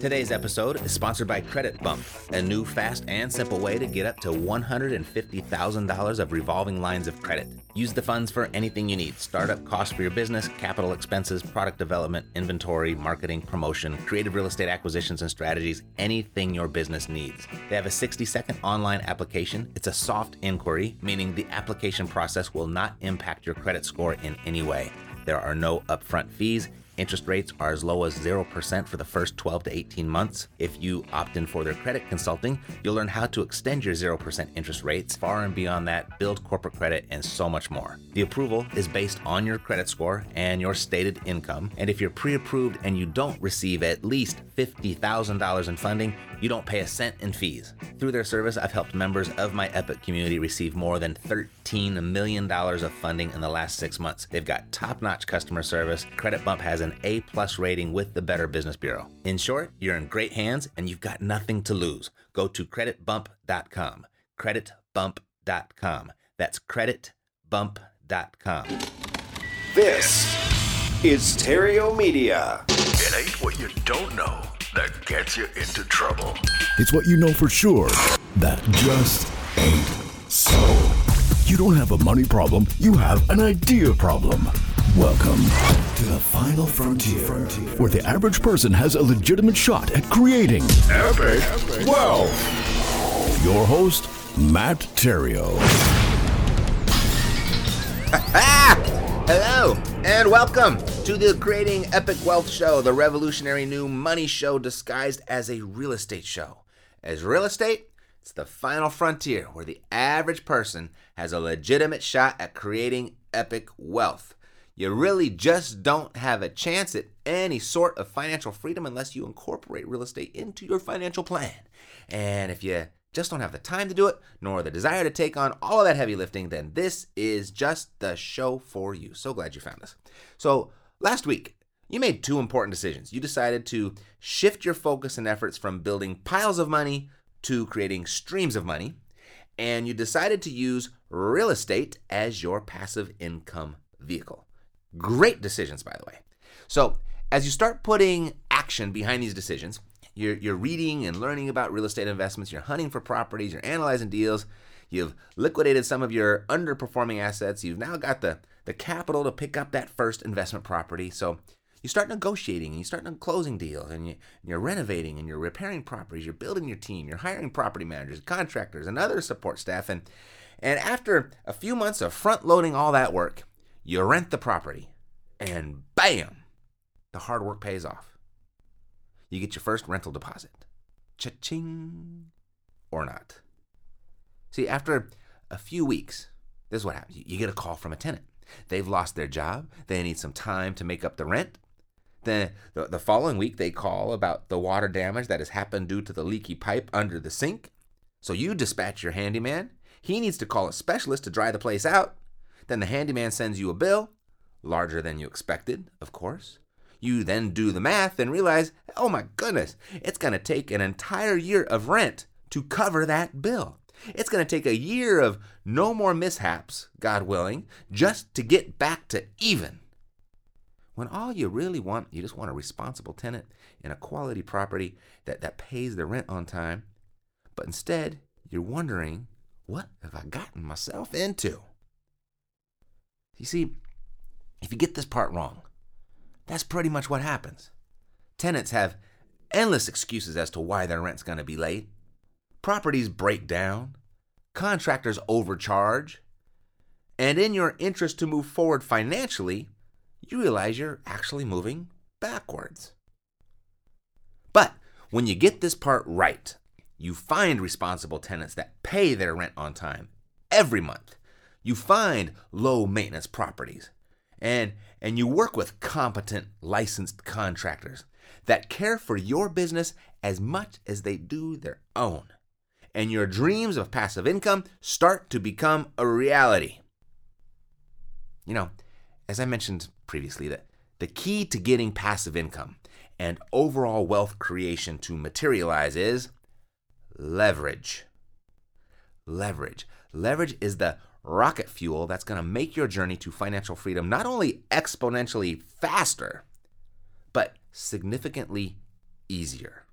Today's episode is sponsored by Credit Bump, a new fast and simple way to get up to $150,000 of revolving lines of credit. Use the funds for anything you need startup costs for your business, capital expenses, product development, inventory, marketing, promotion, creative real estate acquisitions and strategies, anything your business needs. They have a 60 second online application. It's a soft inquiry, meaning the application process will not impact your credit score in any way. There are no upfront fees Interest rates are as low as 0% for the first 12 to 18 months. If you opt in for their credit consulting, you'll learn how to extend your 0% interest rates far and beyond that, build corporate credit, and so much more. The approval is based on your credit score and your stated income. And if you're pre approved and you don't receive at least $50,000 in funding, you don't pay a cent in fees. Through their service, I've helped members of my Epic community receive more than $13 million of funding in the last six months. They've got top notch customer service. Credit Bump has an A plus rating with the Better Business Bureau. In short, you're in great hands and you've got nothing to lose. Go to creditbump.com. Creditbump.com. That's creditbump.com. This is Stereo Media. It ain't what you don't know that gets you into trouble. It's what you know for sure that just ain't so. You don't have a money problem, you have an idea problem. Welcome to the final frontier, where the average person has a legitimate shot at creating Epic wealth. your host, Matt Theriault. Ah! Hello, and welcome to the Creating Epic Wealth Show, the revolutionary new money show disguised as a real estate show. As real estate, it's the final frontier where the average person has a legitimate shot at creating epic wealth. You really just don't have a chance at any sort of financial freedom unless you incorporate real estate into your financial plan. And if you just don't have the time to do it, nor the desire to take on all of that heavy lifting, then this is just the show for you. So glad you found us. So, last week, you made two important decisions. You decided to shift your focus and efforts from building piles of money to creating streams of money, and you decided to use real estate as your passive income vehicle. Great decisions, by the way. So, as you start putting action behind these decisions, you're, you're reading and learning about real estate investments, you're hunting for properties, you're analyzing deals, you've liquidated some of your underperforming assets, you've now got the, the capital to pick up that first investment property. So, you start negotiating. And you start closing deals and, you, you're renovating and you're repairing properties, you're building your team, you're hiring property managers, contractors, and other support staff. And, and after a few months of front loading all that work, you rent the property and bam, the hard work pays off. You get your first rental deposit. Cha-ching. Or not. See, after a few weeks, this is what happens. You get a call from a tenant. They've lost their job. They need some time to make up the rent. Then the, the following week, they call about the water damage that has happened due to the leaky pipe under the sink. So you dispatch your handyman. He needs to call a specialist to dry the place out. Then the handyman sends you a bill, larger than you expected, of course. You then do the math and realize, oh my goodness, it's going to take an entire year of rent to cover that bill. It's going to take a year of no more mishaps, God willing, just to get back to even. When all you really want, you just want a responsible tenant in a quality property that, that pays the rent on time. But instead, you're wondering, what have I gotten myself into? You see, if you get this part wrong, that's pretty much what happens. Tenants have endless excuses as to why their rent's going to be late. Properties break down, contractors overcharge, and in your interest to move forward financially, you realize you're actually moving backwards. But when you get this part right, you find responsible tenants that pay their rent on time every month. You find low maintenance properties and and you work with competent licensed contractors that care for your business as much as they do their own. And your dreams of passive income start to become a reality. You know, as I mentioned previously, that the key to getting passive income and overall wealth creation to materialize is leverage. Leverage. Leverage is the rocket fuel that's going to make your journey to financial freedom not only exponentially faster, but significantly easier.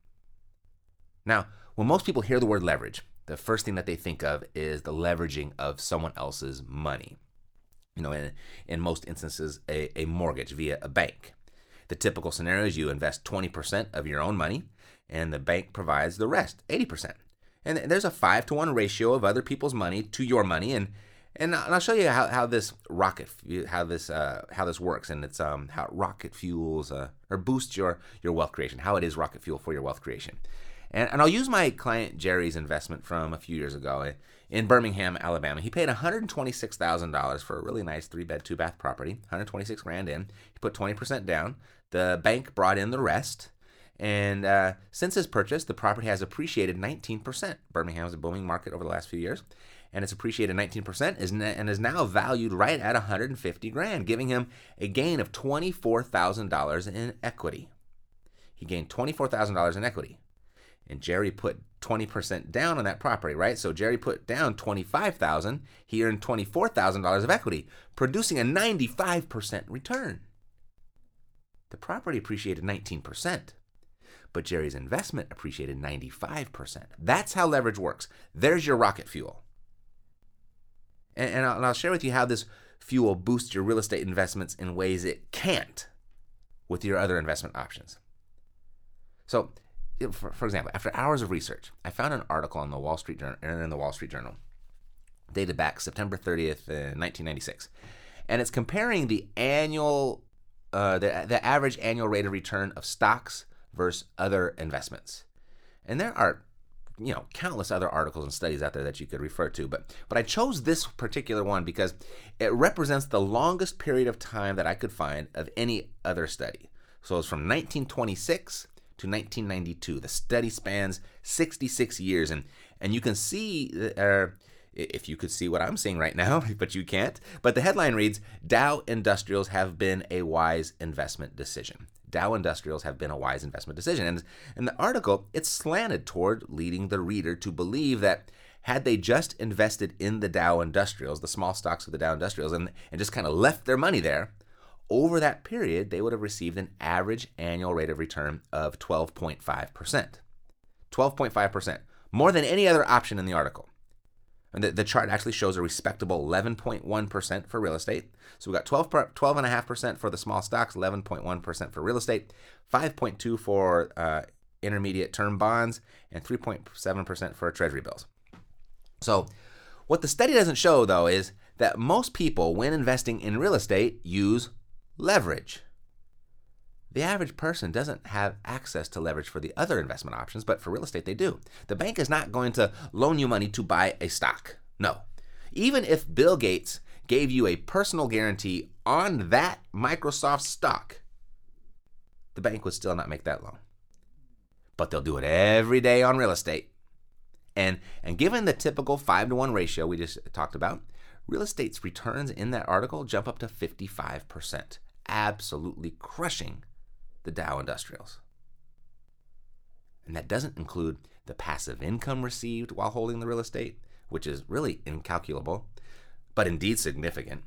Now, when most people hear the word leverage, the first thing that they think of is the leveraging of someone else's money. You know, in, in most instances, a, a mortgage via a bank. The typical scenario is you invest 20% of your own money and the bank provides the rest, 80%. And there's a five to one ratio of other people's money to your money. And, and I'll show you how, how this rocket, how this, uh, how this works. And it's, um, how rocket fuels, uh, or boosts your, your wealth creation, how it is rocket fuel for your wealth creation. And, and I'll use my client Jerry's investment from a few years ago in Birmingham, Alabama. He paid $126,000 for a really nice three bed, two bath property, 126 grand in. He put 20% down. The bank brought in the rest. And uh, since his purchase, the property has appreciated 19%. Birmingham is a booming market over the last few years, and it's appreciated 19% is and is now valued right at 150 grand, giving him a gain of $24,000 in equity. He gained $24,000 in equity and Jerry put 20% down on that property, right? So Jerry put down 25,000, he earned $24,000 of equity, producing a 95% return. The property appreciated 19%, but Jerry's investment appreciated 95%. That's how leverage works. There's your rocket fuel. And, and, I'll, and I'll share with you how this fuel boosts your real estate investments in ways it can't with your other investment options. So, for, for example, after hours of research, I found an article on the Wall Street Journal in the Wall Street Journal, dated back September 30th, uh, 1996, and it's comparing the annual, uh, the the average annual rate of return of stocks versus other investments, and there are you know countless other articles and studies out there that you could refer to but but I chose this particular one because it represents the longest period of time that I could find of any other study. So it's from 1926 to 1992. The study spans 66 years, and and you can see, uh, if you could see what I'm seeing right now, but you can't. But the headline reads: Dow Industrials have been a wise investment decision. Dow Industrials have been a wise investment decision, and in the article, it's slanted toward leading the reader to believe that had they just invested in the Dow Industrials, the small stocks of the Dow Industrials, and, and just kind of left their money there, over that period, they would have received an average annual rate of return of 12.5%. 12.5%, more than any other option in the article. And the, the chart actually shows a respectable 11.1% for real estate. So we got 12, 12.5% for the small stocks, 11.1% for real estate, 5.2 for uh, intermediate term bonds, and 3.7% for treasury bills. So what the study doesn't show, though, is that most people, when investing in real estate, use leverage. The average person doesn't have access to leverage for the other investment options, but for real estate, they do. The bank is not going to loan you money to buy a stock. No. Even if Bill Gates gave you a personal guarantee on that Microsoft stock, the bank would still not make that loan. But they'll do it every day on real estate. And, and given the typical 5 to 1 ratio we just talked about, real estate's returns in that article jump up to 55% absolutely crushing the Dow Industrials. And that doesn't include the passive income received while holding the real estate, which is really incalculable, but indeed significant.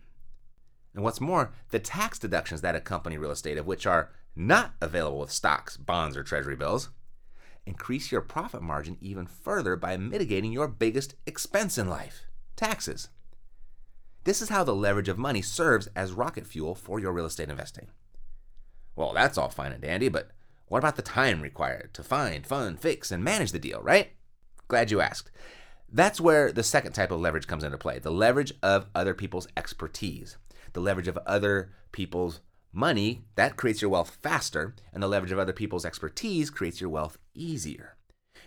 And what's more, the tax deductions that accompany real estate, of which are not available with stocks, bonds, or treasury bills, increase your profit margin even further by mitigating your biggest expense in life taxes. This is how the leverage of money serves as rocket fuel for your real estate investing. Well, that's all fine and dandy, but what about the time required to find, fund, fix, and manage the deal, right? Glad you asked. That's where the second type of leverage comes into play the leverage of other people's expertise, the leverage of other people's money. That creates your wealth faster, and the leverage of other people's expertise creates your wealth easier.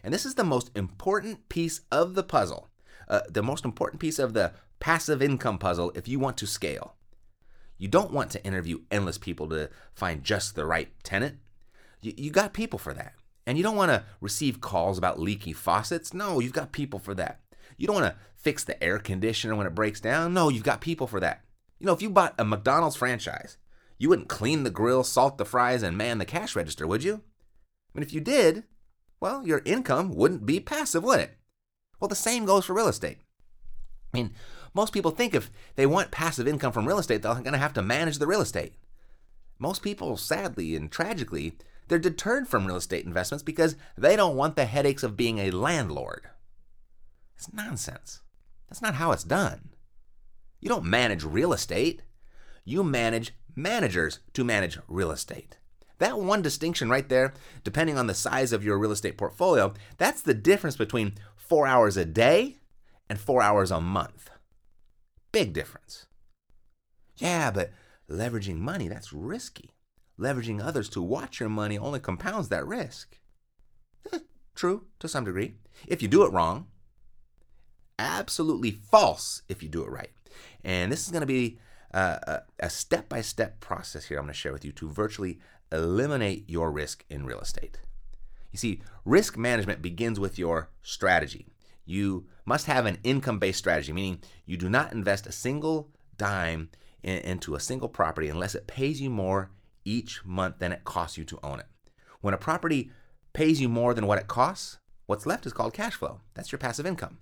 And this is the most important piece of the puzzle, uh, the most important piece of the passive income puzzle if you want to scale. You don't want to interview endless people to find just the right tenant. You, you got people for that. And you don't want to receive calls about leaky faucets. No, you've got people for that. You don't want to fix the air conditioner when it breaks down. No, you've got people for that. You know, if you bought a McDonald's franchise, you wouldn't clean the grill, salt the fries, and man the cash register, would you? I mean, if you did, well, your income wouldn't be passive, would it? Well, the same goes for real estate. I mean, most people think if they want passive income from real estate, they're going to have to manage the real estate. Most people, sadly and tragically, They're deterred from real estate investments because they don't want the headaches of being a landlord. It's nonsense. That's not how it's done. You don't manage real estate, you manage managers to manage real estate. That one distinction right there, depending on the size of your real estate portfolio, that's the difference between four hours a day and four hours a month. Big difference. Yeah, but leveraging money, that's risky. Leveraging others to watch your money only compounds that risk. Eh, true, to some degree. If you do it wrong, absolutely false if you do it right. And this is going to be uh, a step by step process here I'm going to share with you to virtually eliminate your risk in real estate. You see, risk management begins with your strategy. You must have an income based strategy, meaning you do not invest a single dime in, into a single property unless it pays you more each month than it costs you to own it. When a property pays you more than what it costs, what's left is called cash flow. That's your passive income.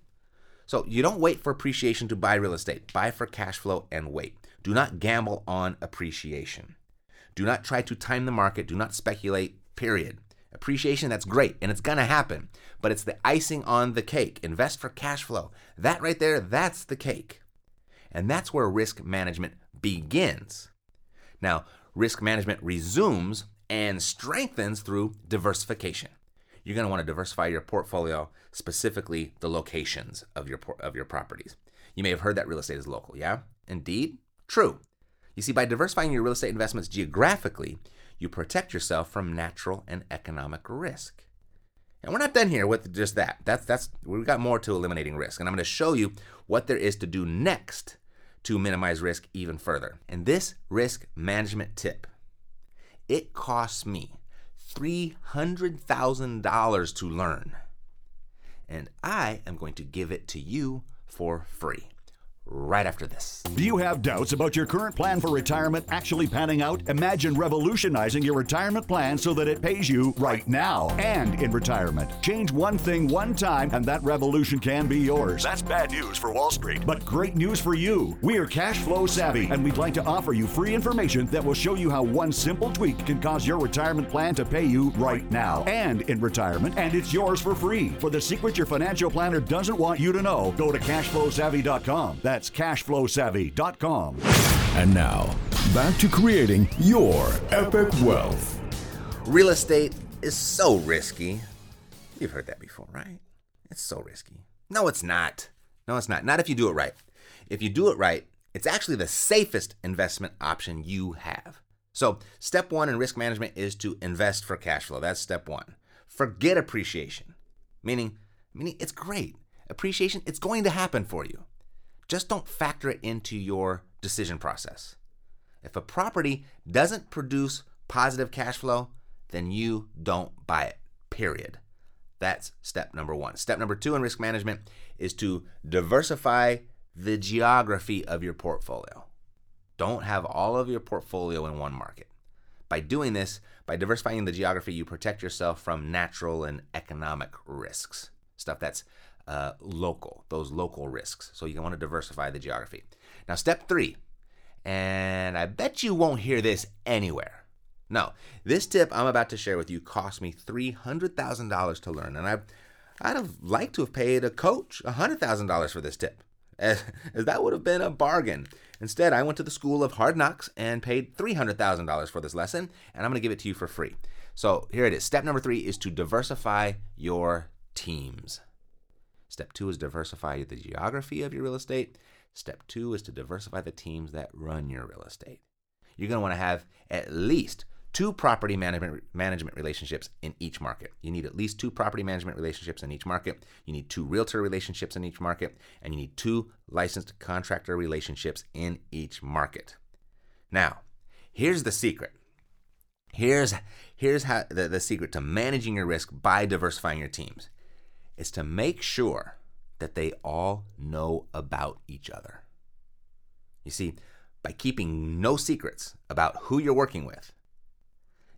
So you don't wait for appreciation to buy real estate. Buy for cash flow and wait. Do not gamble on appreciation. Do not try to time the market. Do not speculate, period. Appreciation, that's great, and it's to happen, but it's the icing on the cake. Invest for cash flow. That right there, that's the cake. And that's where risk management begins. Now, risk management resumes and strengthens through diversification. You're going to want to diversify your portfolio, specifically the locations of your of your properties. You may have heard that real estate is local, yeah? Indeed, true. You see, by diversifying your real estate investments geographically, you protect yourself from natural and economic risk. And we're not done here with just that. That's that's we've got more to eliminating risk. And I'm going to show you what there is to do next to minimize risk even further. And this risk management tip, it costs me $300,000 to learn. And I am going to give it to you for free right after this. Do you have doubts about your current plan for retirement actually panning out? Imagine revolutionizing your retirement plan so that it pays you right now and in retirement. Change one thing one time, and that revolution can be yours. That's bad news for Wall Street. But great news for you. We're cash flow savvy, and we'd like to offer you free information that will show you how one simple tweak can cause your retirement plan to pay you right now and in retirement, and it's yours for free. For the secret your financial planner doesn't want you to know, go to cashflowsavvy.com. That's cashflowsavvy.com. And now, back to creating your epic wealth. Real estate is so risky. You've heard that before, right? It's so risky. No, it's not. No, it's not. Not if you do it right. If you do it right, it's actually the safest investment option you have. So, step one in risk management is to invest for cash flow. That's step one. Forget appreciation, meaning, meaning it's great. Appreciation, it's going to happen for you. Just don't factor it into your decision process. If a property doesn't produce positive cash flow, then you don't buy it, period. That's step number one. Step number two in risk management is to diversify the geography of your portfolio. Don't have all of your portfolio in one market. By doing this, by diversifying the geography, you protect yourself from natural and economic risks. Stuff that's uh, local, those local risks. So you want to diversify the geography. Now, step three, and I bet you won't hear this anywhere. No, this tip I'm about to share with you cost me $300,000 to learn, and I, I'd have liked to have paid a coach $100,000 for this tip, as, as that would have been a bargain. Instead, I went to the school of hard knocks and paid $300,000 for this lesson, and I'm going to give it to you for free. So here it is. Step number three is to diversify your teams. Step two is diversify the geography of your real estate. Step two is to diversify the teams that run your real estate. You're going to want to have at least two property management management relationships in each market. You need at least two property management relationships in each market. You need two realtor relationships in each market, and you need two licensed contractor relationships in each market. Now, here's the secret. Here's here's how the, the secret to managing your risk by diversifying your teams is to make sure that they all know about each other. You see, by keeping no secrets about who you're working with,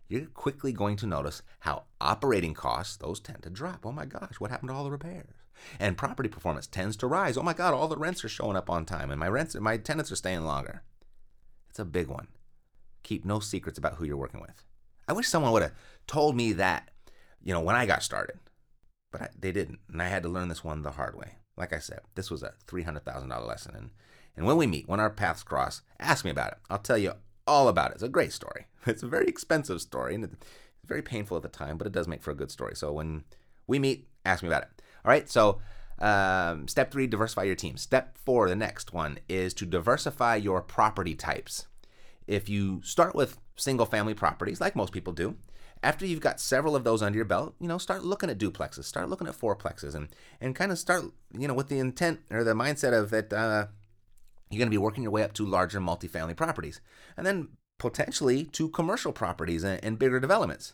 you're quickly going to notice how operating costs, those tend to drop. Oh my gosh, what happened to all the repairs? And property performance tends to rise. Oh my god, all the rents are showing up on time and my rents my tenants are staying longer. It's a big one. Keep no secrets about who you're working with. I wish someone would have told me that, you know, when I got started, but I, they didn't, and I had to learn this one the hard way. Like I said, this was a three hundred thousand dollar lesson, and and when we meet, when our paths cross, ask me about it. I'll tell you all about it. It's a great story. It's a very expensive story, and it's very painful at the time, but it does make for a good story. So when we meet, ask me about it. All right. So um, step three, diversify your team. Step four, the next one is to diversify your property types. If you start with single family properties, like most people do, after you've got several of those under your belt, you know, start looking at duplexes, start looking at fourplexes, and and kind of start, you know, with the intent or the mindset of that uh, you're going to be working your way up to larger multifamily properties, and then potentially to commercial properties and, and bigger developments.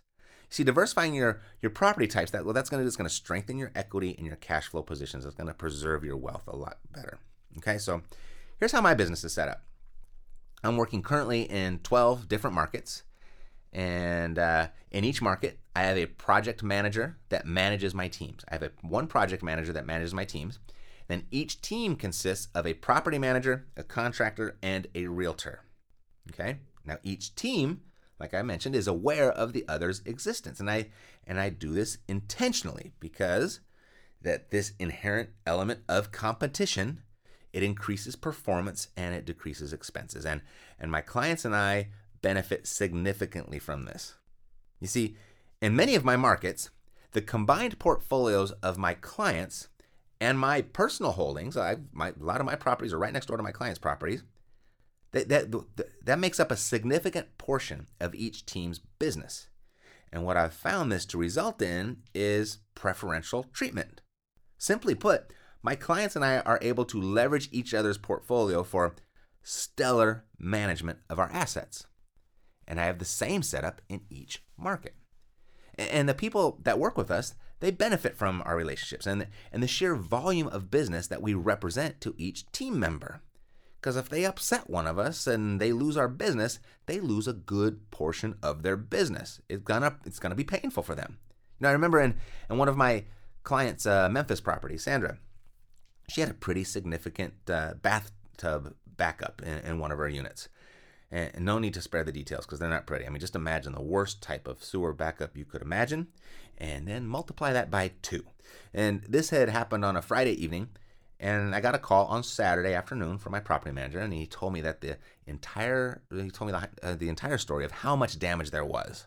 See, diversifying your your property types that well, that's going to is going to strengthen your equity and your cash flow positions. It's going to preserve your wealth a lot better. Okay, so here's how my business is set up. I'm working currently in 12 different markets, and uh, in each market, I have a project manager that manages my teams. I have a one project manager that manages my teams. Then each team consists of a property manager, a contractor, and a realtor. Okay. Now each team like I mentioned, is aware of the other's existence. And I and I do this intentionally because that this inherent element of competition it increases performance and it decreases expenses. And and my clients and I benefit significantly from this. You see, in many of my markets, the combined portfolios of my clients and my personal holdings, I my a lot of my properties are right next door to my clients' properties that, that, that makes up a significant portion of each team's business. And what I've found this to result in is preferential treatment. Simply put, my clients and I are able to leverage each other's portfolio for stellar management of our assets. And I have the same setup in each market. And the people that work with us, they benefit from our relationships and, and the sheer volume of business that we represent to each team member. Because if they upset one of us and they lose our business, they lose a good portion of their business. It's gonna it's gonna be painful for them. You know, I remember in, in one of my clients' uh, Memphis property, Sandra, she had a pretty significant uh, bathtub backup in, in, one of her units. And no need to spare the details because they're not pretty. I mean, just imagine the worst type of sewer backup you could imagine, and then multiply that by two. And this had happened on a Friday evening, and I got a call on Saturday afternoon from my property manager, and he told me that the entire he told me the, uh, the entire story of how much damage there was,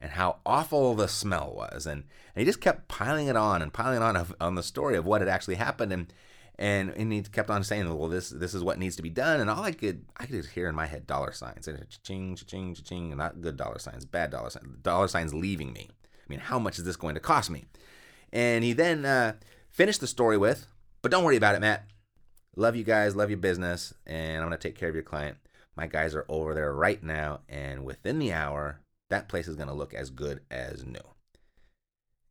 and how awful the smell was, and, and he just kept piling it on and piling on of, on the story of what had actually happened, and and and he kept on saying, well, this this is what needs to be done, and all I could I could hear in my head dollar signs, and ching ching ching, not good dollar signs, bad dollar signs, dollar signs leaving me. I mean, how much is this going to cost me? And he then uh, finished the story with but don't worry about it, Matt. Love you guys, love your business, and I'm to take care of your client. My guys are over there right now, and within the hour, that place is to look as good as new.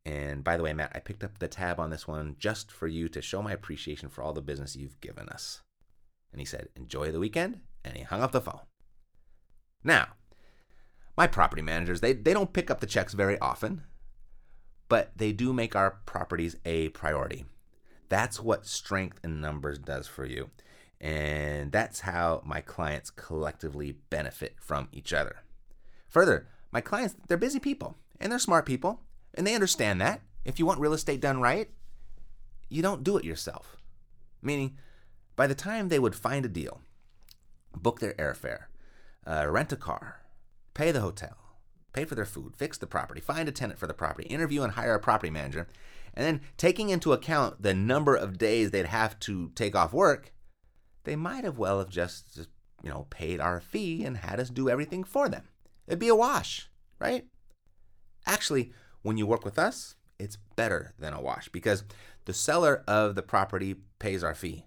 And by the way, Matt, I picked up the tab on this one just for you to show my appreciation for all the business you've given us. And he said, Enjoy the weekend. And he hung up the phone. Now, my property managers, they, they don't pick up the checks very often, but they do make our properties a priority. That's what strength in numbers does for you. And that's how my clients collectively benefit from each other. Further, my clients, they're busy people and they're smart people and they understand that. If you want real estate done right, you don't do it yourself. Meaning, by the time they would find a deal, book their airfare, uh, rent a car, pay the hotel, pay for their food, fix the property, find a tenant for the property, interview and hire a property manager, and then taking into account the number of days they'd have to take off work, they might have well have just, you know, paid our fee and had us do everything for them. It'd be a wash, right? Actually, when you work with us, it's better than a wash because the seller of the property pays our fee.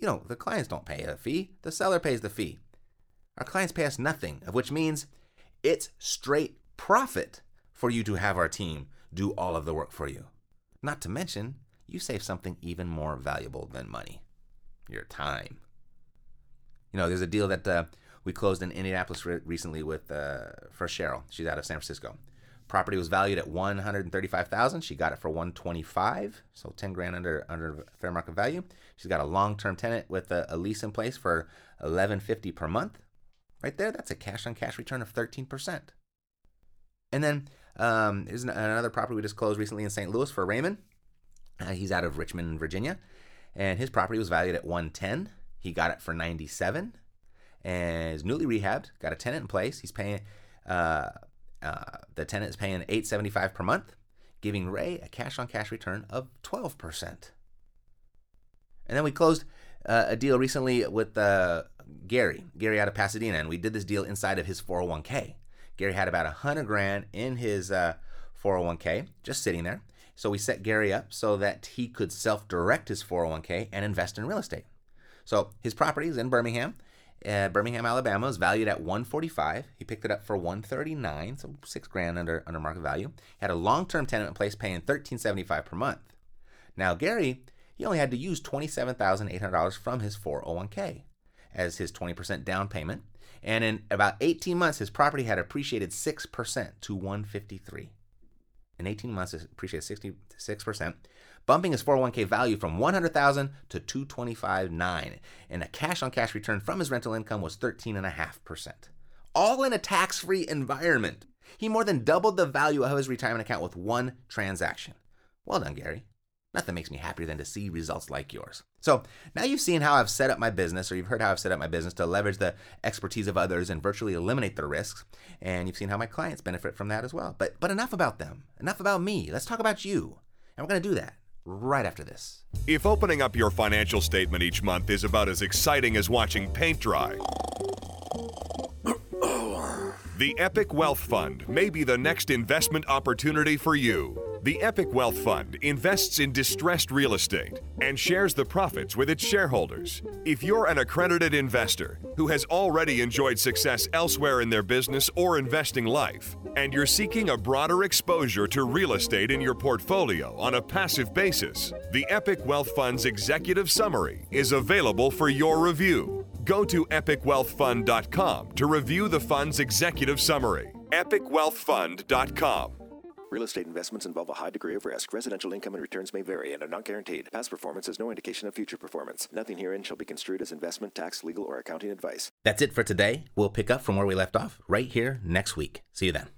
You know, the clients don't pay a fee, the seller pays the fee. Our clients pay us nothing, of which means it's straight profit for you to have our team do all of the work for you. Not to mention, you save something even more valuable than money your time. You know, there's a deal that uh, we closed in Indianapolis re- recently with uh, for Cheryl. She's out of San Francisco. Property was valued at 135,000. She got it for 125, so 10 grand under under fair market value. She's got a long-term tenant with a, a lease in place for 1150 per month. Right there, that's a cash on cash return of 13%. And then um, there's another property we just closed recently in St. Louis for Raymond. Uh, he's out of Richmond, Virginia, and his property was valued at 110. He got it for 97, and is newly rehabbed. Got a tenant in place. He's paying. Uh, uh, the tenant is paying 875 per month, giving Ray a cash-on-cash return of 12 percent. And then we closed uh, a deal recently with uh, Gary, Gary out of Pasadena, and we did this deal inside of his 401k. Gary had about a hundred grand in his uh, 401k, just sitting there. So we set Gary up so that he could self-direct his 401k and invest in real estate. So his property is in Birmingham. Uh, Birmingham, Alabama is valued at 145. He picked it up for 139, so six grand under under market value. He had a long-term tenant in place, paying 13.75 per month. Now Gary, he only had to use $27,800 from his 401k as his 20% down payment, and in about 18 months, his property had appreciated 6% to 153. In 18 months, it appreciated 66%, bumping his 401k value from 100,000 to 225.9, and a cash-on-cash return from his rental income was 13.5%. All in a tax-free environment. He more than doubled the value of his retirement account with one transaction. Well done, Gary. Nothing makes me happier than to see results like yours. So now you've seen how I've set up my business, or you've heard how I've set up my business to leverage the expertise of others and virtually eliminate the risks. And you've seen how my clients benefit from that as well. But but enough about them. Enough about me. Let's talk about you. And we're gonna do that right after this. If opening up your financial statement each month is about as exciting as watching paint dry, the Epic Wealth Fund may be the next investment opportunity for you. The Epic Wealth Fund invests in distressed real estate and shares the profits with its shareholders. If you're an accredited investor who has already enjoyed success elsewhere in their business or investing life, and you're seeking a broader exposure to real estate in your portfolio on a passive basis, the Epic Wealth Fund's executive summary is available for your review. Go to epicwealthfund.com to review the fund's executive summary. epicwealthfund.com. Real estate investments involve a high degree of risk. Residential income and returns may vary and are not guaranteed. Past performance is no indication of future performance. Nothing herein shall be construed as investment, tax, legal, or accounting advice. That's it for today. We'll pick up from where we left off right here next week. See you then.